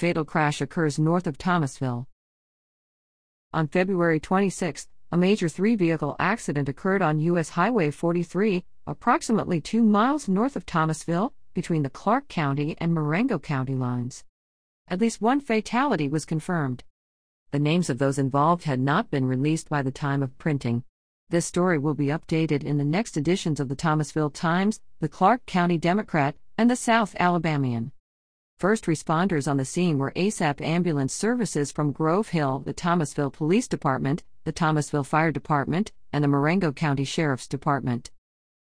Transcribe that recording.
Fatal crash occurs north of Thomasville. On February 26, a major three vehicle accident occurred on U.S. Highway 43, approximately two miles north of Thomasville, between the Clarke County and Marengo County lines. At least one fatality was confirmed. The names of those involved had not been released by the time of printing. This story will be updated in the next editions of the Thomasville Times, the Clarke County Democrat, and the South Alabamian. First responders on the scene were ASAP ambulance services from Grove Hill, the Thomasville Police Department, the Thomasville Fire Department, and the Marengo County Sheriff's Department.